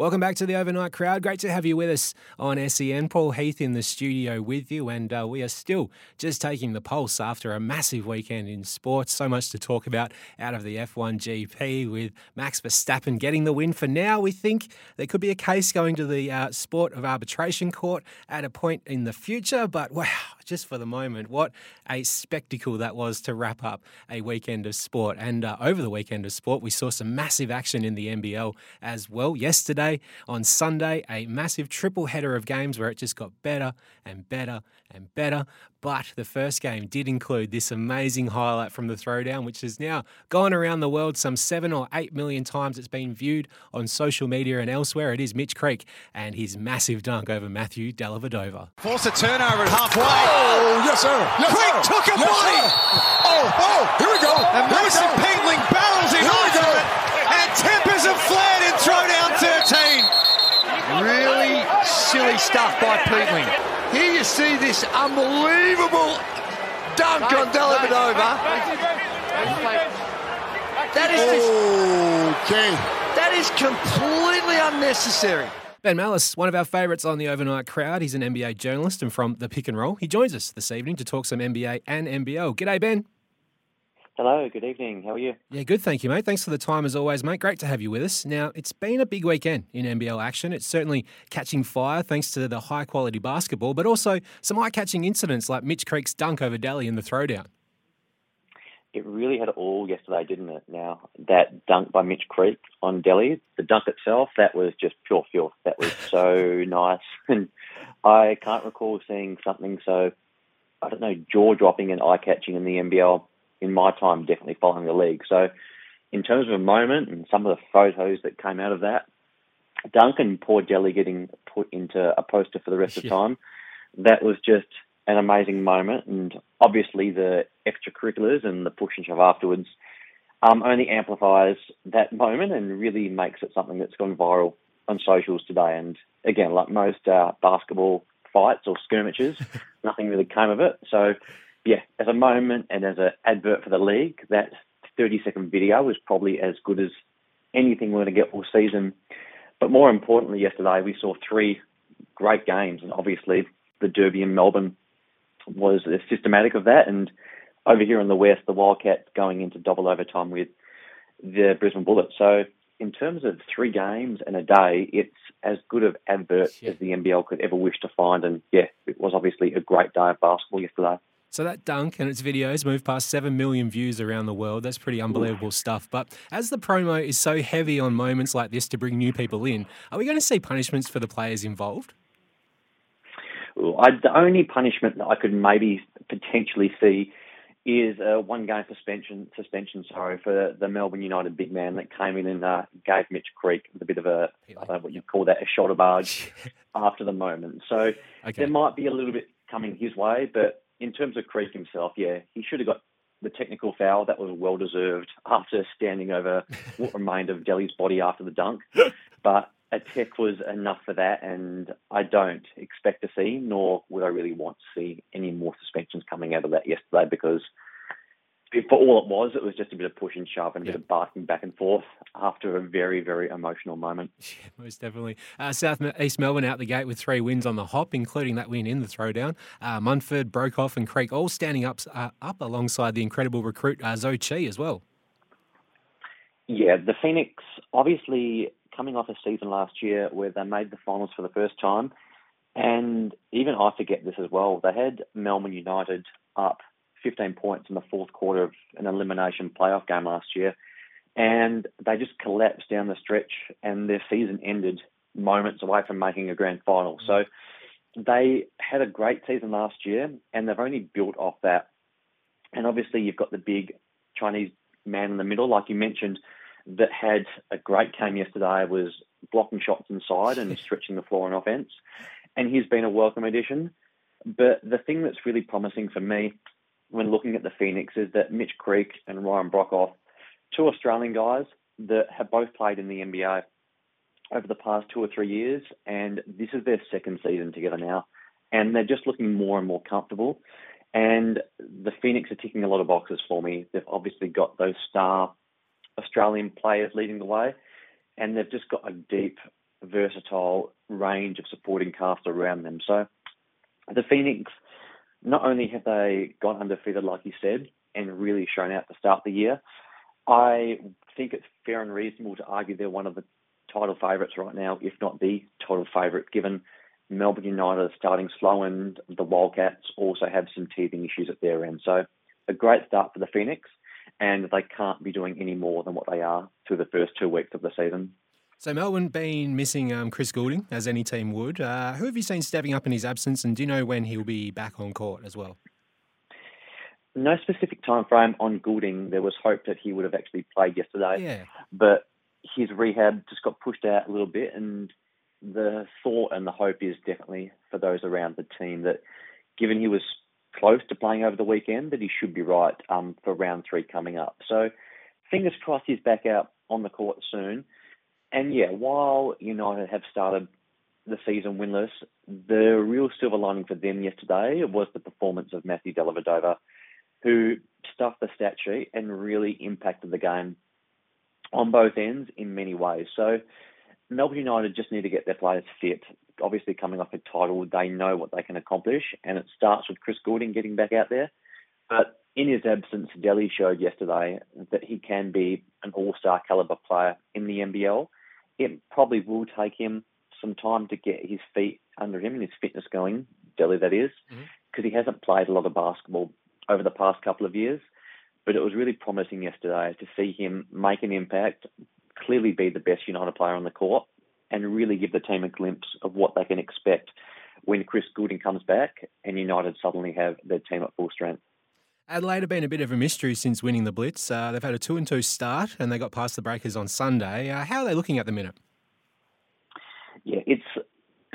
Welcome back to the overnight crowd. Great to have you with us on SEN. Paul Heath in the studio with you, and uh, we are still just taking the pulse after a massive weekend in sports. So much to talk about out of the F1 GP with Max Verstappen getting the win for now. We think there could be a case going to the uh, Sport of Arbitration Court at a point in the future, but wow, just for the moment, what a spectacle that was to wrap up a weekend of sport. And uh, over the weekend of sport, we saw some massive action in the NBL as well. Yesterday, on Sunday, a massive triple header of games where it just got better and better and better. But the first game did include this amazing highlight from the throwdown, which has now gone around the world some seven or eight million times. It's been viewed on social media and elsewhere. It is Mitch Creek and his massive dunk over Matthew Dellavedova. Force a turnover at halfway. Oh, yes, sir. Yes, Creek sir. took a yes, body. Sir. Oh, oh, here we go. And here Mason we go. Peatling barrels in Here we onto go. it. And tempers have flared in throwdown 13. Really silly stuff by Peatling. Here you see this unbelievable dunk on Dellavedova. That is just, Okay. that is completely unnecessary. Ben Mallis, one of our favourites on the overnight crowd. He's an NBA journalist and from the pick and roll. He joins us this evening to talk some NBA and NBL. G'day, Ben. Hello, good evening. How are you? Yeah, good. Thank you, mate. Thanks for the time as always, mate. Great to have you with us. Now, it's been a big weekend in NBL action. It's certainly catching fire thanks to the high quality basketball, but also some eye catching incidents like Mitch Creek's dunk over Delly in the throwdown. It really had it all yesterday, didn't it? Now, that dunk by Mitch Creek on Delly, the dunk itself, that was just pure filth. That was so nice. And I can't recall seeing something so, I don't know, jaw dropping and eye catching in the NBL in my time, definitely following the league. So, in terms of a moment and some of the photos that came out of that, Duncan, poor Delly getting put into a poster for the rest of the time, that was just an amazing moment. And obviously, the extracurriculars and the push and shove afterwards um, only amplifies that moment and really makes it something that's gone viral on socials today. And again, like most uh, basketball fights or skirmishes, nothing really came of it. So, yeah, as a moment and as an advert for the league, that 30 second video was probably as good as anything we're going to get all season. But more importantly, yesterday we saw three great games, and obviously the Derby in Melbourne was a systematic of that. And over here in the West, the Wildcats going into double overtime with the Brisbane Bullets. So, in terms of three games and a day, it's as good of advert Yeah. as the NBL could ever wish to find. And yeah, it was obviously a great day of basketball yesterday. So that dunk and its videos moved past 7 million views around the world. That's pretty unbelievable stuff. But as the promo is so heavy on moments like this to bring new people in, are we going to see punishments for the players involved? Well, I, the only punishment that I could maybe potentially see is a one game suspension suspension sorry for the Melbourne United big man that came in and uh, gave Mitch Creek a bit of a I don't know what you'd call that a shoulder barge after the moment. So Okay. there might be a little bit coming his way, but in terms of Creek himself, yeah, he should have got the technical foul. That was well deserved after standing over what remained of Delly's body after the dunk. But a tech was enough for that, and I don't expect to see, nor would I really want to see any more suspensions coming out of that yesterday because for all it was, it was just a bit of push and shove and a Yeah. bit of barking back and forth after a very, very emotional moment. Yeah, most definitely. Uh, South East Melbourne out the gate with three wins on the hop, including that win in the throwdown. Uh, Munford, Broekhoff, and Creek all standing up uh, up alongside the incredible recruit uh, Zhou Qi as well. Yeah, the Phoenix obviously coming off a season last year where they made the finals for the first time, and even I forget this as well. They had Melbourne United up 15 points in the fourth quarter of an elimination playoff game last year, and they just collapsed down the stretch, and their season ended moments away from making a grand final. So they had a great season last year, and they've only built off that. And obviously, you've got the big Chinese man in the middle, like you mentioned, that had a great game yesterday, was blocking shots inside and stretching the floor on offense. And he's been a welcome addition. But the thing that's really promising for me when looking at the Phoenix is that Mitch Creek and Ryan Broekhoff, two Australian guys that have both played in the NBA, over the past two or three years, and this is their second season together now, and they're just looking more and more comfortable. And the Phoenix are ticking a lot of boxes for me. They've obviously got those star Australian players leading the way, and they've just got a deep, versatile range of supporting cast around them. So the Phoenix, not only have they gone undefeated, like you said, and really shown out to start the year, I think it's fair and reasonable to argue they're one of the title favourites right now, if not the title favourite, given Melbourne United are starting slow and the Wildcats also have some teething issues at their end. So a great start for the Phoenix, and they can't be doing any more than what they are through the first two weeks of the season. So Melbourne been missing um, Chris Goulding, as any team would. Uh, who have you seen stepping up in his absence, and do you know when he'll be back on court as well? No specific time frame on Goulding. There was hope that he would have actually played yesterday, yeah. but his rehab just got pushed out a little bit, and the thought and the hope is definitely for those around the team that, given he was close to playing over the weekend, that he should be right um, for round three coming up. So, fingers crossed he's back out on the court soon. And yeah, while United have started the season winless, the real silver lining for them yesterday was the performance of Matthew Dellavedova, who stuffed the stat sheet and really impacted the game on both ends in many ways. So Melbourne United just need to get their players fit. Obviously, coming off a title, they know what they can accomplish, and it starts with Chris Goulding getting back out there. But in his absence, Delly showed yesterday that he can be an all-star caliber player in the NBL. It probably will take him some time to get his feet under him and his fitness going, Delly that is, because mm-hmm. he hasn't played a lot of basketball over the past couple of years. But it was really promising yesterday to see him make an impact, clearly be the best United player on the court and really give the team a glimpse of what they can expect when Chris Goulding comes back and United suddenly have their team at full strength. Adelaide have been a bit of a mystery since winning the Blitz. Uh, they've had a two and two start, and they got past the Breakers on Sunday. Uh, how are they looking at the minute? Yeah, it's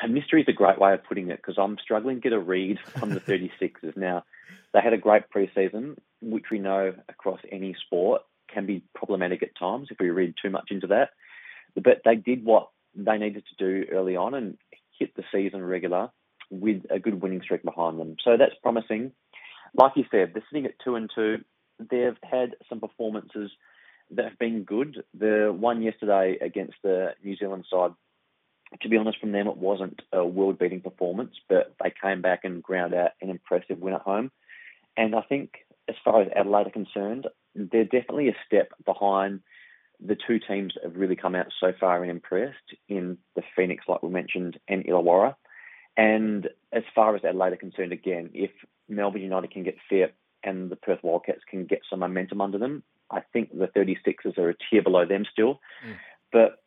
a mystery is a great way of putting it because I'm struggling to get a read on the 36ers. now, they had a great preseason, which we know across any sport can be problematic at times if we read too much into that. But they did what they needed to do early on and hit the season regular with a good winning streak behind them. So that's promising. Like you said, they're sitting at two and two. They've had some performances that have been good. The one yesterday against the New Zealand side, to be honest, from them it wasn't a world-beating performance, but they came back and ground out an impressive win at home. And I think, as far as Adelaide are concerned, they're definitely a step behind the two teams that have really come out so far and impressed in the Phoenix, like we mentioned, and Illawarra. And as far as Adelaide are concerned, again, if Melbourne United can get fit and the Perth Wildcats can get some momentum under them, I think the 36ers are a tier below them still. Mm. But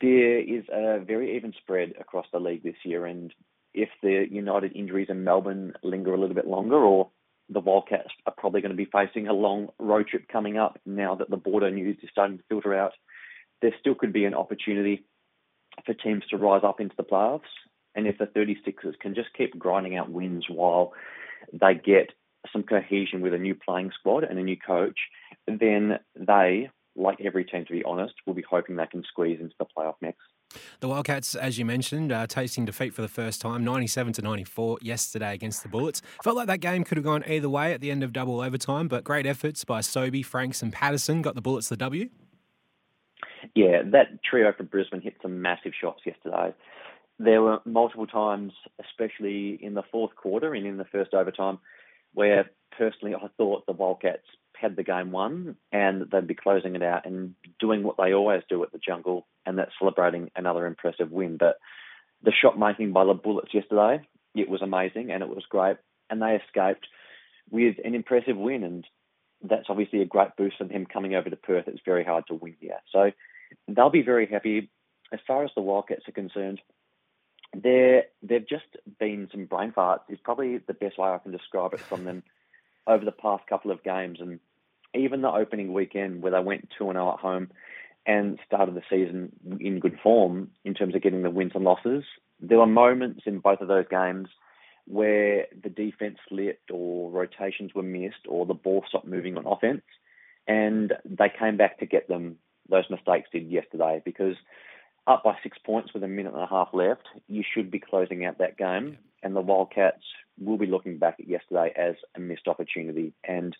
there is a very even spread across the league this year. And if the United injuries in Melbourne linger a little bit longer or the Wildcats are probably going to be facing a long road trip coming up now that the border news is starting to filter out. There still could be an opportunity for teams to rise up into the playoffs. And if the 36ers can just keep grinding out wins while they get some cohesion with a new playing squad and a new coach, then they, like every team to be honest, will be hoping they can squeeze into the playoff mix. The Wildcats, as you mentioned, uh, tasting defeat for the first time, 97 to 94 yesterday against the Bullets. Felt like that game could have gone either way at the end of double overtime, but great efforts by Sobey, Franks, and Patterson got the Bullets the W. Yeah, that trio from Brisbane hit some massive shots yesterday. There were multiple times, especially in the fourth quarter and in the first overtime, where personally I thought the Wildcats had the game won and they'd be closing it out and doing what they always do at the jungle, and that's celebrating another impressive win. But the shot making by the Bullets yesterday, it was amazing and it was great, and they escaped with an impressive win, and that's obviously a great boost for them coming over to Perth. It's very hard to win here, so they'll be very happy. As far as the Wildcats are concerned, there they've just been some brain farts. Is probably the best way I can describe it from them over the past couple of games, and even the opening weekend where they went 2 and 0 at home and started the season in good form in terms of getting the wins and losses, there were moments in both of those games where the defense slipped or rotations were missed or the ball stopped moving on offense. And they came back to get them. Those mistakes did yesterday because up by six points with a minute and a half left, you should be closing out that game. And the Wildcats will be looking back at yesterday as a missed opportunity. And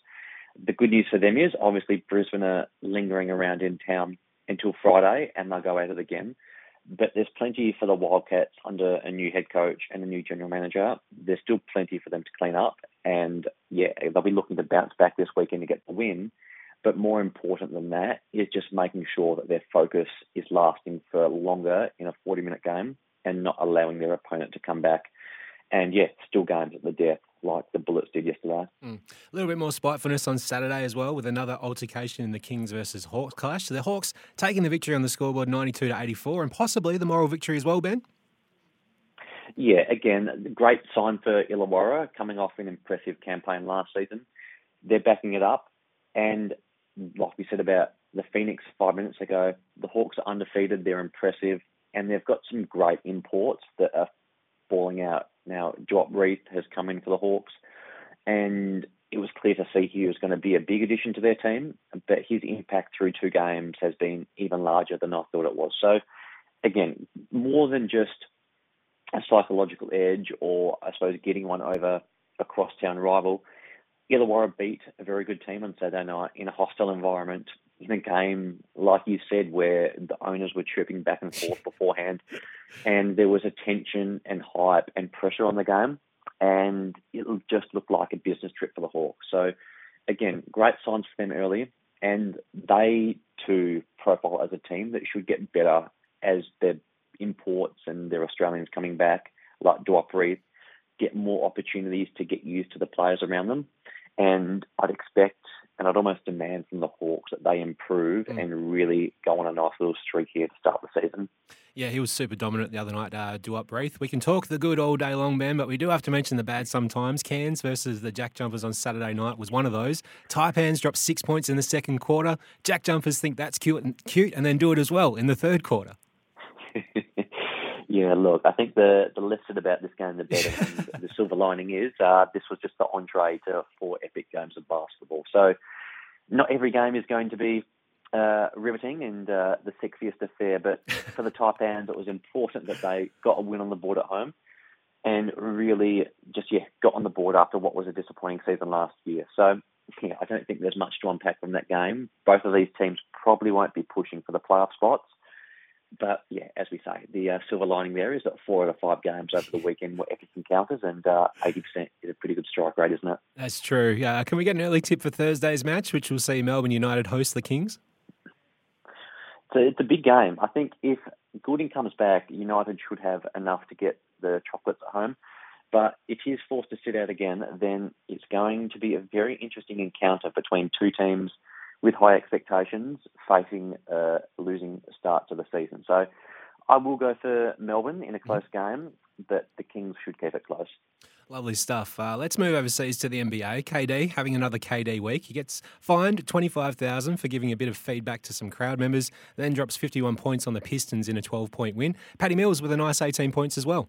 the good news for them is obviously Brisbane are lingering around in town until Friday and they'll go at it again. But there's plenty for the Wildcats under a new head coach and a new general manager. There's still plenty for them to clean up. And yeah, they'll be looking to bounce back this weekend to get the win. But more important than that is just making sure that their focus is lasting for longer in a 40 minute game and not allowing their opponent to come back. And yeah, still games at the death like the Bullets did yesterday. Mm. A little bit more spitefulness on Saturday as well with another altercation in the Kings versus Hawks clash. The Hawks taking the victory on the scoreboard 92 to 84 and possibly the moral victory as well, Ben. Yeah, again, great sign for Illawarra coming off an impressive campaign last season. They're backing it up. And like we said about the Phoenix five minutes ago, the Hawks are undefeated. They're impressive. And they've got some great imports that are falling out. Now, Duop Reath has come in for the Hawks. And it was clear to see he was going to be a big addition to their team, but his impact through two games has been even larger than I thought it was. So, again, more than just a psychological edge or, I suppose, getting one over a crosstown rival, Illawarra beat a very good team on Saturday night in a hostile environment in a game, like you said, where the owners were chirping back and forth beforehand, and there was a tension and hype and pressure on the game, and it just looked like a business trip for the Hawks. So, again, great signs for them early, and they too profile as a team that should get better as their imports and their Australians coming back, like Duop Reath, get more opportunities to get used to the players around them. And I'd expect and I'd almost demand from the Hawks that they improve mm. and really go on a nice little streak here to start the season. Yeah, he was super dominant the other night, uh, Duop Reath. We can talk the good all day long, Ben, but we do have to mention the bad sometimes. Cairns versus the Jack Jumpers on Saturday night was one of those. Taipans dropped six points in the second quarter. Jack Jumpers think that's cute and, cute and then do it as well in the third quarter. Yeah, look, I think the the less said about this game, the better. the silver lining is uh, this was just the entree to four epic games of basketball. So, not every game is going to be uh, riveting and uh, the sexiest affair, but for the Taipans, it was important that they got a win on the board at home and really just yeah got on the board after what was a disappointing season last year. So yeah, I don't think there's much to unpack from that game. Both of these teams probably won't be pushing for the playoff spots. But yeah, as we say, the uh, silver lining there is that four out of five games over the weekend were epic encounters, and uh, eighty percent is a pretty good strike rate, isn't it? That's true. Yeah. Can we get an early tip for Thursday's match, which will see Melbourne United host the Kings? So it's a big game. I think if Goulding comes back, United should have enough to get the chocolates at home. But if he's forced to sit out again, then it's going to be a very interesting encounter between two teams with high expectations facing a losing start to the season. So I will go for Melbourne in a close game, but the Kings should keep it close. Lovely stuff. Uh, let's move overseas to the NBA. KD having another KD week. He gets fined twenty five thousand for giving a bit of feedback to some crowd members. Then drops fifty one points on the Pistons in a twelve point win. Patty Mills with a nice eighteen points as well.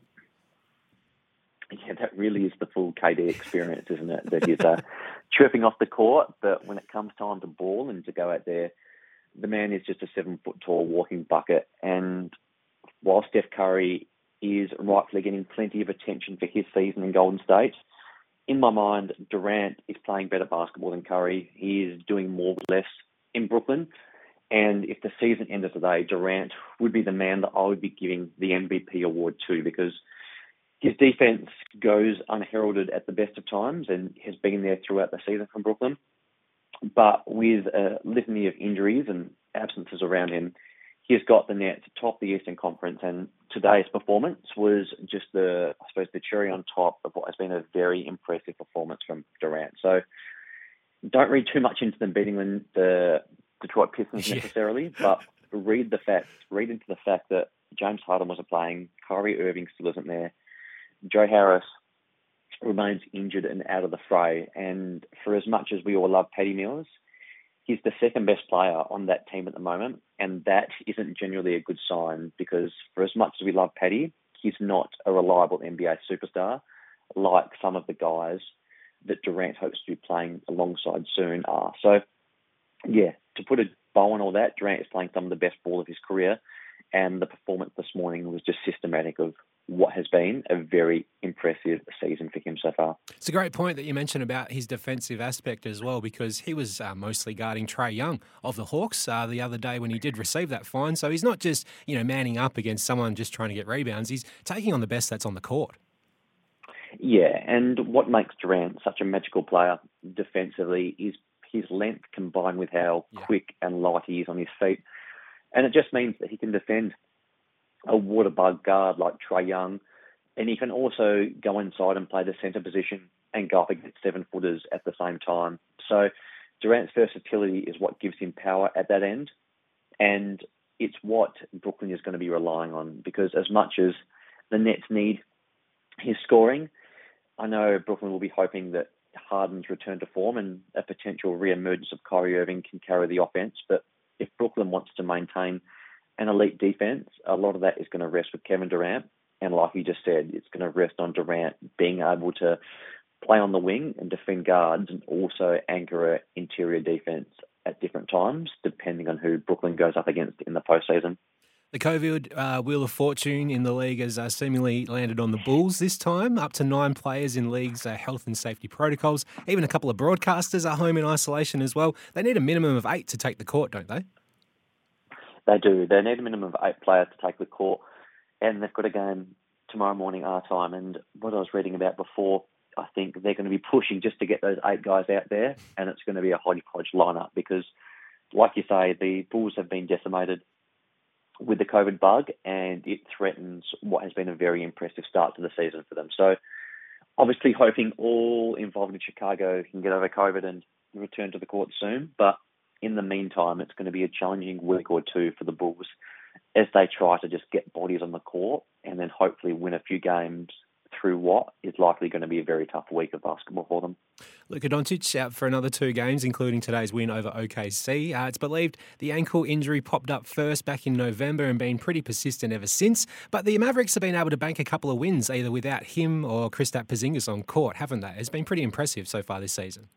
Yeah, that really is the full KD experience, isn't it? That he's uh, chirping off the court, but when it comes time to ball and to go out there, the man is just a seven foot tall walking bucket. And while Steph Curry is rightfully getting plenty of attention for his season in Golden State, in my mind, Durant is playing better basketball than Curry. He is doing more with less in Brooklyn. And if the season ended today, Durant would be the man that I would be giving the MVP award to because – his defense goes unheralded at the best of times and has been there throughout the season from Brooklyn. But with a litany of injuries and absences around him, he's got the net to top the Eastern Conference. And today's performance was just the, I suppose, the cherry on top of what has been a very impressive performance from Durant. So don't read too much into them beating the, the Detroit Pistons yeah. necessarily, but read the facts. Read into the fact that James Harden wasn't playing, Kyrie Irving still isn't there, Joe Harris remains injured and out of the fray. And for as much as we all love Patty Mills, he's the second best player on that team at the moment. And that isn't generally a good sign because for as much as we love Patty, he's not a reliable NBA superstar like some of the guys that Durant hopes to be playing alongside soon are. So, yeah, to put a bow on all that, Durant is playing some of the best ball of his career and the performance this morning was just systematic of what has been a very impressive season for him so far. It's a great point that you mentioned about his defensive aspect as well, because he was uh, mostly guarding Trae Young of the Hawks uh, the other day when he did receive that fine. So he's not just you know manning up against someone just trying to get rebounds; he's taking on the best that's on the court. Yeah, and what makes Durant such a magical player defensively is his length combined with how yeah. quick and light he is on his feet. And it just means that he can defend a water bug guard like Trae Young, and he can also go inside and play the centre position and go up against seven footers at the same time. So Durant's versatility is what gives him power at that end, and it's what Brooklyn is going to be relying on because as much as the Nets need his scoring, I know Brooklyn will be hoping that Harden's return to form and a potential re-emergence of Kyrie Irving can carry the offense. But if Brooklyn wants to maintain an elite defense, a lot of that is going to rest with Kevin Durant. And like you just said, it's going to rest on Durant being able to play on the wing and defend guards and also anchor an interior defense at different times, depending on who Brooklyn goes up against in the postseason. The COVID uh, Wheel of Fortune in the league has uh, seemingly landed on the Bulls this time. Up to nine players in league's uh, health and safety protocols. Even a couple of broadcasters are home in isolation as well. They need a minimum of eight to take the court, don't they? They do. They need a minimum of eight players to take the court, and they've got a game tomorrow morning our time. And what I was reading about before, I think they're going to be pushing just to get those eight guys out there, and it's going to be a hodgepodge lineup because, like you say, the Bulls have been decimated with the COVID bug, and it threatens what has been a very impressive start to the season for them. So, obviously, hoping all involved in Chicago can get over COVID and return to the court soon, but in the meantime, it's going to be a challenging week or two for the Bulls as they try to just get bodies on the court and then hopefully win a few games through what is likely going to be a very tough week of basketball for them. Luka Doncic out for another two games, including today's win over OKC. Uh, it's believed the ankle injury popped up first back in November and been pretty persistent ever since. But the Mavericks have been able to bank a couple of wins either without him or Kristaps Porzingis on court, haven't they? It's been pretty impressive so far this season.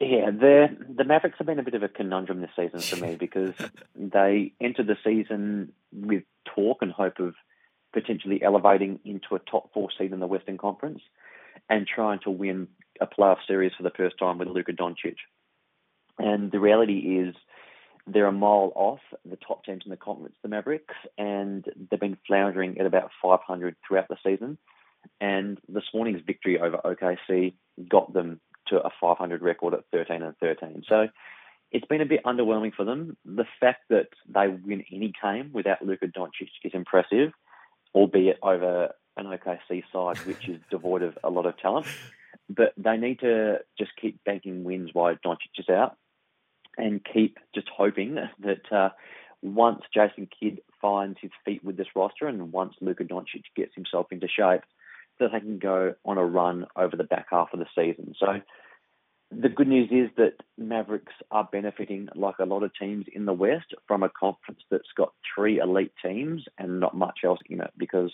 Yeah, the the Mavericks have been a bit of a conundrum this season for me because they entered the season with talk and hope of potentially elevating into a top four seed in the Western Conference and trying to win a playoff series for the first time with Luka Doncic. And the reality is they're a mile off the top teams in the conference, the Mavericks, and they've been floundering at about 500 throughout the season. And this morning's victory over OKC got them to a 500 record at 13 and 13. So it's been a bit underwhelming for them. The fact that they win any game without Luka Doncic is impressive, albeit over an OKC side which is devoid of a lot of talent. But they need to just keep banking wins while Doncic is out, and keep just hoping that uh, once Jason Kidd finds his feet with this roster, and once Luka Doncic gets himself into shape, that they can go on a run over the back half of the season. So the good news is that Mavericks are benefiting, like a lot of teams in the West, from a conference that's got three elite teams and not much else in it because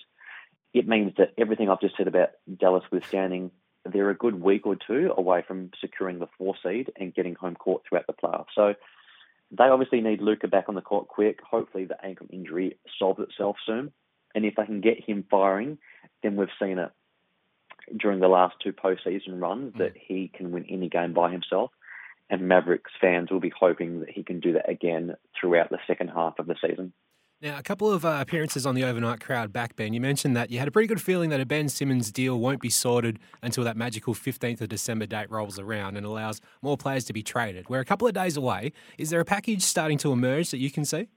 it means that everything I've just said about Dallas withstanding, they're a good week or two away from securing the four seed and getting home court throughout the playoffs. So they obviously need Luka back on the court quick. Hopefully the ankle injury solves itself soon. And if they can get him firing, then we've seen it during the last two postseason runs mm. that he can win any game by himself. And Mavericks fans will be hoping that he can do that again throughout the second half of the season. Now, a couple of uh, appearances on the overnight crowd back, Ben. You mentioned that you had a pretty good feeling that a Ben Simmons deal won't be sorted until that magical 15th of December date rolls around and allows more players to be traded. We're a couple of days away. Is there a package starting to emerge that you can see?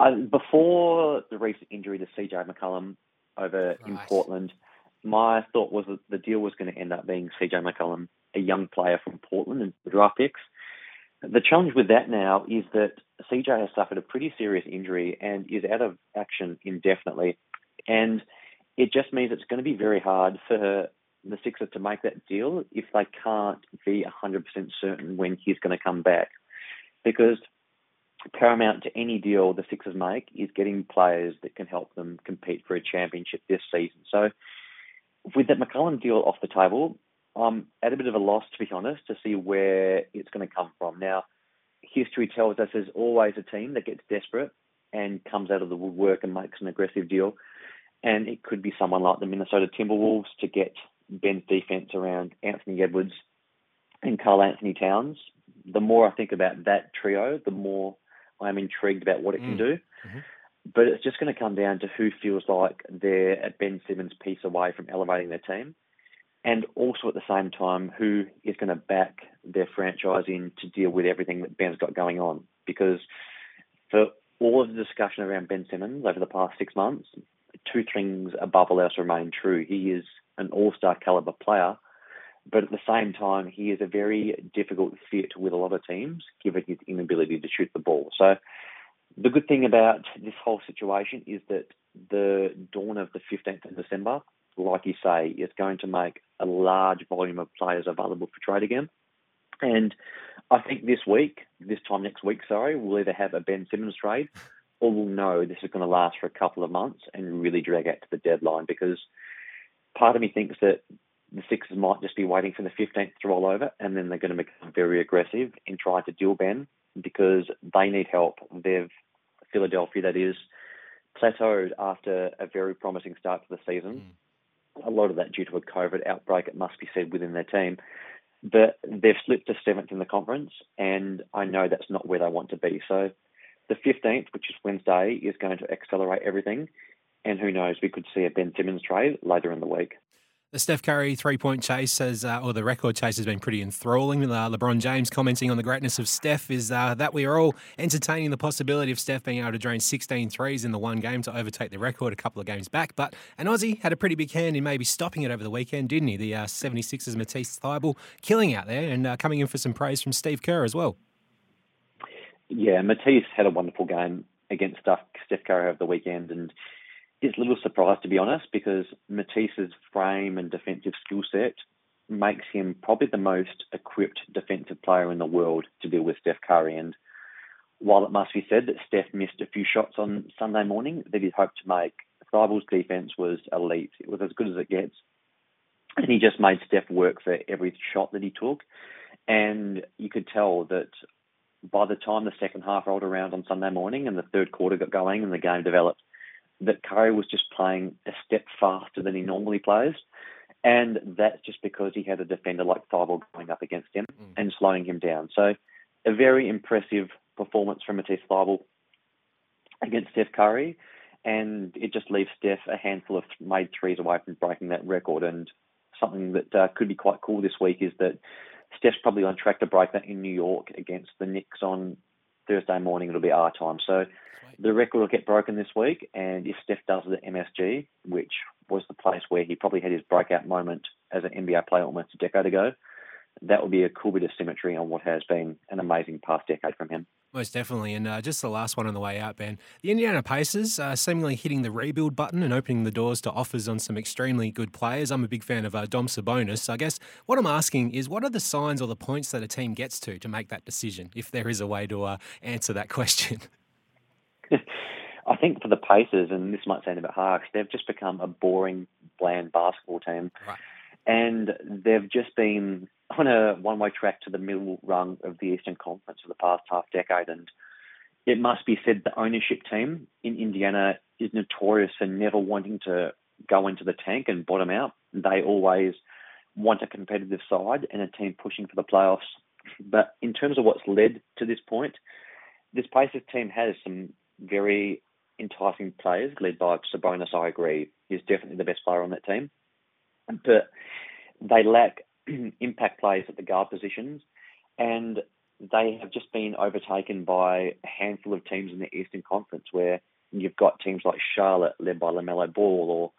Uh, before the recent injury to CJ McCollum, over right. in Portland. My thought was that the deal was going to end up being CJ McCollum, a young player from Portland, and the draft picks. The challenge with that now is that CJ has suffered a pretty serious injury and is out of action indefinitely. And it just means it's going to be very hard for the Sixers to make that deal if they can't be 100% certain when he's going to come back. Because paramount to any deal the Sixers make is getting players that can help them compete for a championship this season. So, with that McCollum deal off the table, I'm at a bit of a loss, to be honest, to see where it's going to come from. Now, history tells us there's always a team that gets desperate and comes out of the woodwork and makes an aggressive deal. And it could be someone like the Minnesota Timberwolves to get Ben's defense around Anthony Edwards and Karl-Anthony Towns. The more I think about that trio, the more I'm intrigued about what it can mm. do. Mm-hmm. But it's just going to come down to who feels like they're a Ben Simmons piece away from elevating their team. And also at the same time, who is going to back their franchise in to deal with everything that Ben's got going on. Because for all of the discussion around Ben Simmons over the past six months, two things above all else remain true. He is an all star caliber player, but at the same time, he is a very difficult fit with a lot of teams, given his inability to shoot the ball. So, the good thing about this whole situation is that the dawn of the 15th of December, like you say, is going to make a large volume of players available for trade again. And I think this week, this time next week, sorry, we'll either have a Ben Simmons trade or we'll know this is going to last for a couple of months and really drag out to the deadline because part of me thinks that the Sixers might just be waiting for the 15th to roll over and then they're going to become very aggressive in trying to deal Ben because they need help. They've, Philadelphia, that is, plateaued after a very promising start to the season. Mm. A lot of that due to a COVID outbreak, it must be said, within their team. But they've slipped to seventh in the conference, and I know that's not where they want to be. So the 15th, which is Wednesday, is going to accelerate everything. And who knows, we could see a Ben Simmons trade later in the week. The Steph Curry three point chase has, uh, or the record chase has been pretty enthralling. Uh, LeBron James commenting on the greatness of Steph is uh, that we are all entertaining the possibility of Steph being able to drain 16 threes in the one game to overtake the record a couple of games back. But an Aussie had a pretty big hand in maybe stopping it over the weekend, didn't he? The uh, 76ers Matisse Thybulle killing out there and uh, coming in for some praise from Steve Kerr as well. Yeah, Matisse had a wonderful game against Steph Curry over the weekend and is a little surprised to be honest because Matisse's frame and defensive skill set makes him probably the most equipped defensive player in the world to deal with Steph Curry. And while it must be said that Steph missed a few shots on Sunday morning that he'd hoped to make, Thybulle's defense was elite. It was as good as it gets. And he just made Steph work for every shot that he took. And you could tell that by the time the second half rolled around on Sunday morning and the third quarter got going and the game developed, that Curry was just playing a step faster than he normally plays. And that's just because he had a defender like Thybulle going up against him mm. and slowing him down. So a very impressive performance from Matisse Thybulle against Steph Curry. And it just leaves Steph a handful of made threes away from breaking that record. And something that uh, could be quite cool this week is that Steph's probably on track to break that in New York against the Knicks on Thursday morning. It'll be our time. So the record will get broken this week, and if Steph does it at MSG, which was the place where he probably had his breakout moment as an NBA player almost a decade ago, that will be a cool bit of symmetry on what has been an amazing past decade from him. Most definitely. And uh, just the last one on the way out, Ben. The Indiana Pacers uh, seemingly hitting the rebuild button and opening the doors to offers on some extremely good players. I'm a big fan of uh, Dom Sabonis. So I guess what I'm asking is what are the signs or the points that a team gets to to make that decision, if there is a way to uh, answer that question? I think for the Pacers, and this might sound a bit harsh, they've just become a boring, bland basketball team. Right. And they've just been on a one way track to the middle rung of the Eastern Conference for the past half decade. And it must be said the ownership team in Indiana is notorious for never wanting to go into the tank and bottom out. They always want a competitive side and a team pushing for the playoffs. But in terms of what's led to this point, this Pacers team has some very enticing players led by Sabonis. I agree, he's definitely the best player on that team, but they lack impact players at the guard positions, and they have just been overtaken by a handful of teams in the Eastern Conference where you've got teams like Charlotte led by LaMelo Ball or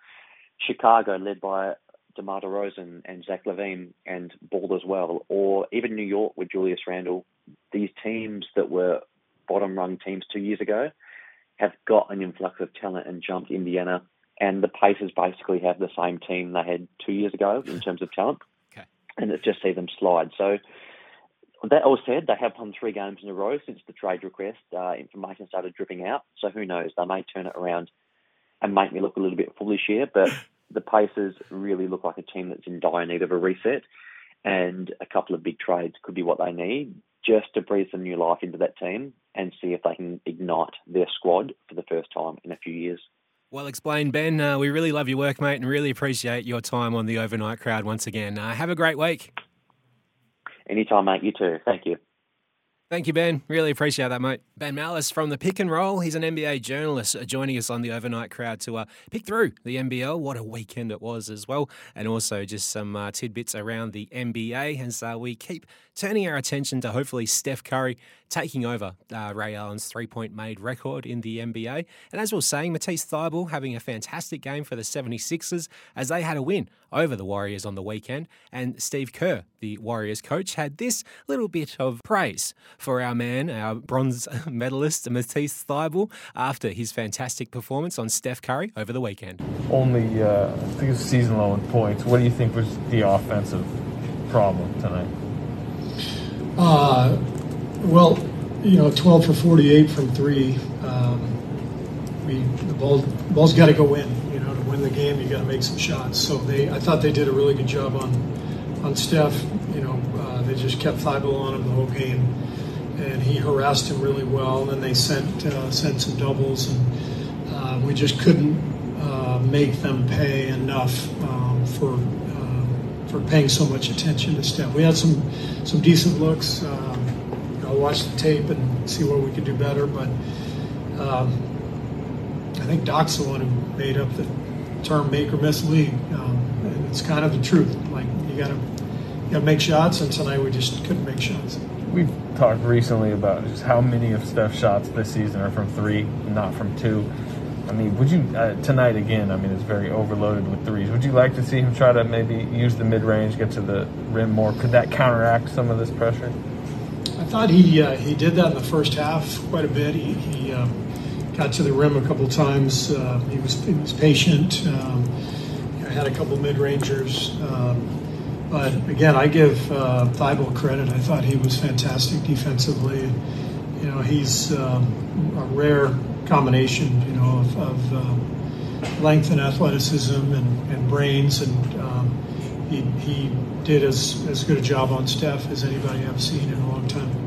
Chicago led by DeMar DeRozan and Zach LaVine and Ball as well, or even New York with Julius Randle. These teams that were bottom rung teams two years ago have got an influx of talent and jumped Indiana. And the Pacers basically have the same team they had two years ago in terms of talent. And just see them slide. So that all said, they have won three games in a row since the trade request uh, information started dripping out. So who knows? They may turn it around and make me look a little bit foolish here. But the Pacers really look like a team that's in dire need of a reset. And a couple of big trades could be what they need just to breathe some new life into that team and see if they can ignite their squad for the first time in a few years. Well explained, Ben. Uh, we really love your work, mate, and really appreciate your time on the overnight crowd once again. Uh, have a great week. Anytime, mate. You too. Thank you. Thank you, Ben. Really appreciate that, mate. Ben Mallis from the Pick and Roll. He's an NBA journalist uh, joining us on the overnight crowd to uh, pick through the NBL. What a weekend it was as well. And also just some uh, tidbits around the NBA as uh, we keep turning our attention to hopefully Steph Curry taking over uh, Ray Allen's three point made record in the NBA. And as we're saying, Matisse Thybulle having a fantastic game for the 76ers as they had a win over the Warriors on the weekend. And Steve Kerr, the Warriors coach, had this little bit of praise for our man, our bronze medalist, Matisse Thybulle, after his fantastic performance on Steph Curry over the weekend. Only, uh, I think it was season low in points. What do you think was the offensive problem tonight? Uh, well, you know, 12 for 48 from three. Um, we the ball ball's got to go in. You know, to win the game, you got to make some shots. So they, I thought they did a really good job on on Steph. You know, uh, they just kept Thybulle on him the whole game, and he harassed him really well. And then they sent uh, sent some doubles, and uh, we just couldn't uh, make them pay enough um, for uh, for paying so much attention to Steph. We had some some decent looks. Um, I'll watch the tape and see what we could do better, but um, I think Doc's the one who made up the term "make or miss league," um, and it's kind of the truth. Like you got to you got to make shots, and tonight we just couldn't make shots. We've talked recently about just how many of Steph's shots this season are from three, not from two. I mean, would you uh, tonight again? I mean, it's very overloaded with threes. Would you like to see him try to maybe use the mid range, get to the rim more? Could that counteract some of this pressure? I thought he uh, he did that in the first half quite a bit. He, he um, got to the rim a couple times. Uh, he was he was patient. Um, I had a couple mid rangers. Um, but again, I give uh, Thybulle credit. I thought he was fantastic defensively. You know, he's um, a rare combination, you know, of, of uh, length and athleticism and, and brains, and um, he, he did as, as good a job on Steph as anybody I've seen in a long time.